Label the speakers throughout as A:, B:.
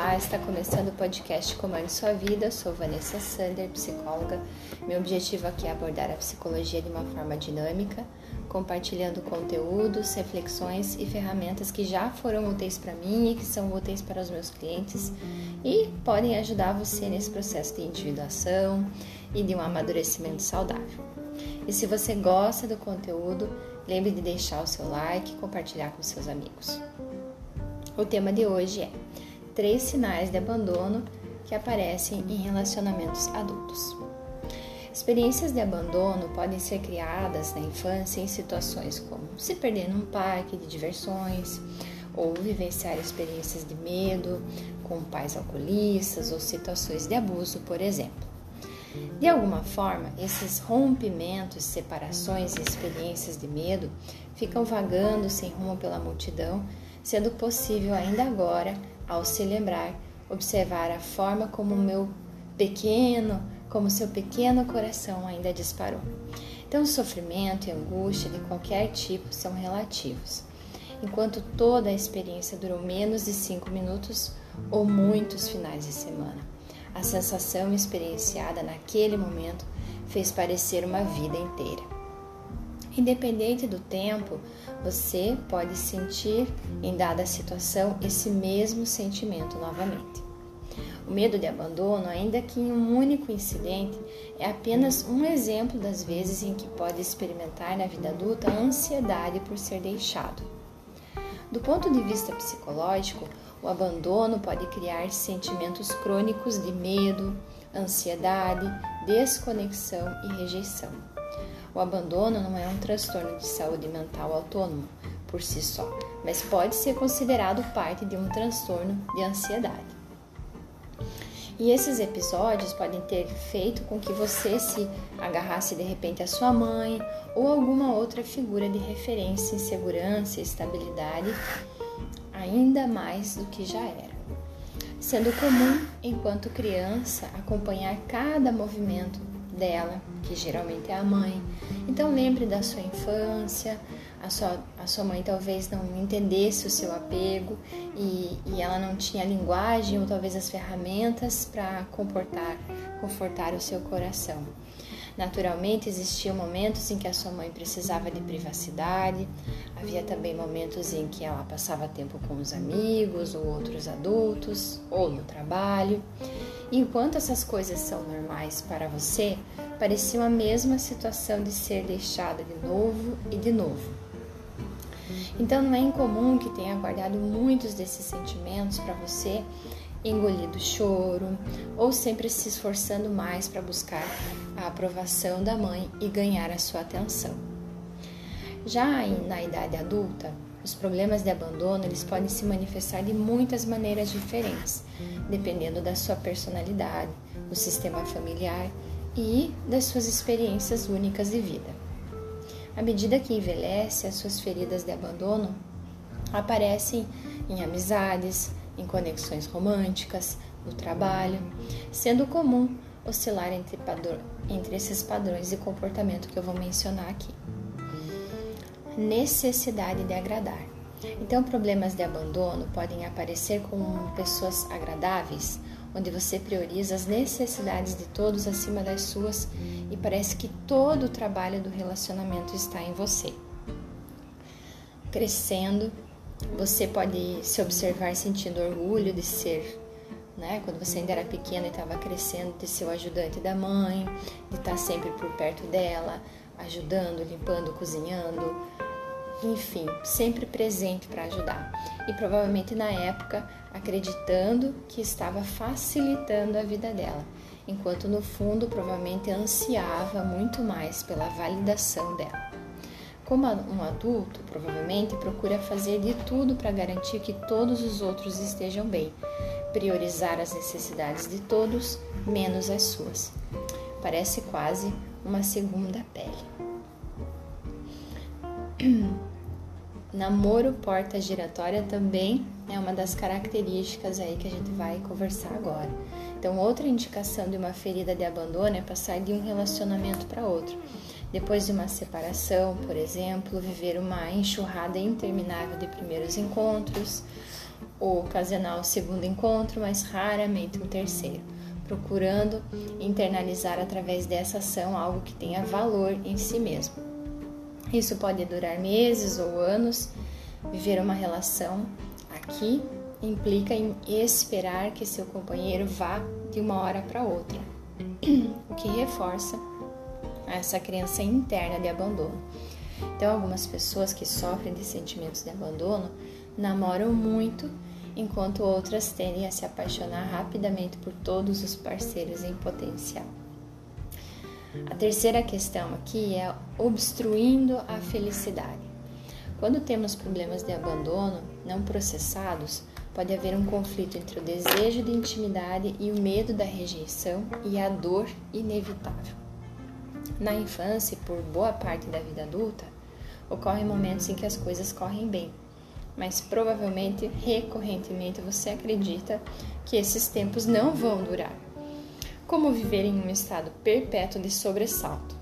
A: Olá, está começando o podcast Comande Sua Vida. Sou Vanessa Sander, psicóloga. Meu objetivo aqui é abordar a psicologia de uma forma dinâmica, compartilhando conteúdos, reflexões e ferramentas que já foram úteis para mim e que são úteis para os meus clientes e podem ajudar você nesse processo de individuação e de um amadurecimento saudável. E se você gosta do conteúdo, lembre de deixar o seu like e compartilhar com seus amigos. O tema de hoje é três sinais de abandono que aparecem em relacionamentos adultos. Experiências de abandono podem ser criadas na infância em situações como se perder num parque de diversões ou vivenciar experiências de medo com pais alcoolistas ou situações de abuso, por exemplo. De alguma forma, esses rompimentos, separações e experiências de medo ficam vagando sem rumo pela multidão, sendo possível ainda agora ao se lembrar, observar a forma como o meu pequeno, como seu pequeno coração ainda disparou. Então, sofrimento e angústia de qualquer tipo são relativos. Enquanto toda a experiência durou menos de cinco minutos ou muitos finais de semana, a sensação experienciada naquele momento fez parecer uma vida inteira. Independente do tempo, você pode sentir em dada situação esse mesmo sentimento novamente. O medo de abandono, ainda que em um único incidente, é apenas um exemplo das vezes em que pode experimentar na vida adulta a ansiedade por ser deixado. Do ponto de vista psicológico, o abandono pode criar sentimentos crônicos de medo, ansiedade, desconexão e rejeição. O abandono não é um transtorno de saúde mental autônomo por si só, mas pode ser considerado parte de um transtorno de ansiedade. E esses episódios podem ter feito com que você se agarrasse de repente à sua mãe ou alguma outra figura de referência em segurança e estabilidade, ainda mais do que já era. Sendo comum, enquanto criança, acompanhar cada movimento dela, que geralmente é a mãe. Então lembre da sua infância, a sua, a sua mãe talvez não entendesse o seu apego e, e ela não tinha linguagem ou talvez as ferramentas para comportar, confortar o seu coração. Naturalmente, existiam momentos em que a sua mãe precisava de privacidade, havia também momentos em que ela passava tempo com os amigos ou outros adultos, ou no trabalho. Enquanto essas coisas são normais para você, parecia a mesma situação de ser deixada de novo e de novo. Então não é incomum que tenha guardado muitos desses sentimentos para você, engolido choro ou sempre se esforçando mais para buscar a aprovação da mãe e ganhar a sua atenção. Já na idade adulta, os problemas de abandono eles podem se manifestar de muitas maneiras diferentes, dependendo da sua personalidade, do sistema familiar e das suas experiências únicas de vida. À medida que envelhece, as suas feridas de abandono aparecem em amizades, em conexões românticas, no trabalho, sendo comum oscilar entre, entre esses padrões de comportamento que eu vou mencionar aqui necessidade de agradar. Então, problemas de abandono podem aparecer com pessoas agradáveis, onde você prioriza as necessidades de todos acima das suas e parece que todo o trabalho do relacionamento está em você. Crescendo, você pode se observar sentindo orgulho de ser, né? Quando você ainda era pequena e estava crescendo, de ser o ajudante da mãe, de estar sempre por perto dela, ajudando, limpando, cozinhando, enfim, sempre presente para ajudar. E provavelmente na época acreditando que estava facilitando a vida dela, enquanto no fundo provavelmente ansiava muito mais pela validação dela. Como um adulto, provavelmente procura fazer de tudo para garantir que todos os outros estejam bem, priorizar as necessidades de todos, menos as suas. Parece quase uma segunda pele. Namoro porta giratória também é uma das características aí que a gente vai conversar agora. Então, outra indicação de uma ferida de abandono é passar de um relacionamento para outro. Depois de uma separação, por exemplo, viver uma enxurrada interminável de primeiros encontros, ou ocasional segundo encontro, mas raramente um terceiro, procurando internalizar através dessa ação algo que tenha valor em si mesmo. Isso pode durar meses ou anos. Viver uma relação aqui implica em esperar que seu companheiro vá de uma hora para outra, o que reforça essa crença interna de abandono. Então, algumas pessoas que sofrem de sentimentos de abandono namoram muito, enquanto outras tendem a se apaixonar rapidamente por todos os parceiros em potencial. A terceira questão aqui é obstruindo a felicidade. Quando temos problemas de abandono não processados, pode haver um conflito entre o desejo de intimidade e o medo da rejeição e a dor inevitável. Na infância e por boa parte da vida adulta, ocorrem momentos em que as coisas correm bem, mas provavelmente, recorrentemente, você acredita que esses tempos não vão durar. Como viver em um estado perpétuo de sobressalto?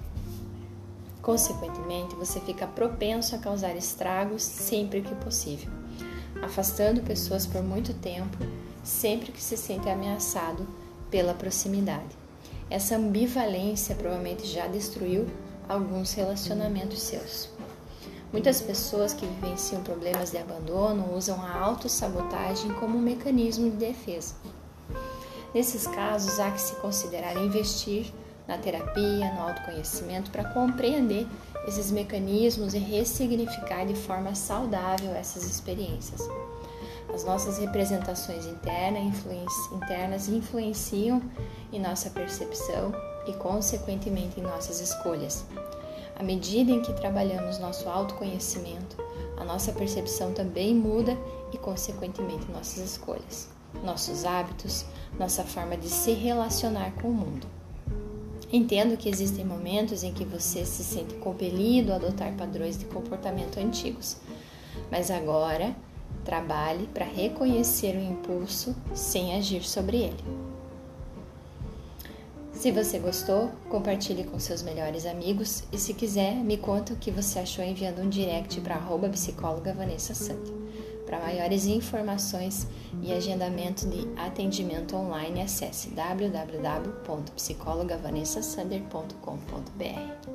A: Consequentemente, você fica propenso a causar estragos sempre que possível, afastando pessoas por muito tempo, sempre que se sente ameaçado pela proximidade. Essa ambivalência provavelmente já destruiu alguns relacionamentos seus. Muitas pessoas que vivenciam problemas de abandono usam a autossabotagem como um mecanismo de defesa. Nesses casos, há que se considerar investir na terapia, no autoconhecimento, para compreender esses mecanismos e ressignificar de forma saudável essas experiências. As nossas representações internas influenciam em nossa percepção e, consequentemente, em nossas escolhas. À medida em que trabalhamos nosso autoconhecimento, a nossa percepção também muda e, consequentemente, nossas escolhas, nossos hábitos, nossa forma de se relacionar com o mundo. Entendo que existem momentos em que você se sente compelido a adotar padrões de comportamento antigos, mas agora Trabalhe para reconhecer o impulso sem agir sobre ele. Se você gostou, compartilhe com seus melhores amigos e se quiser, me conta o que você achou enviando um direct para psicóloga Vanessa Santa. Para maiores informações e agendamento de atendimento online, acesse www.psicologavanessasander.com.br.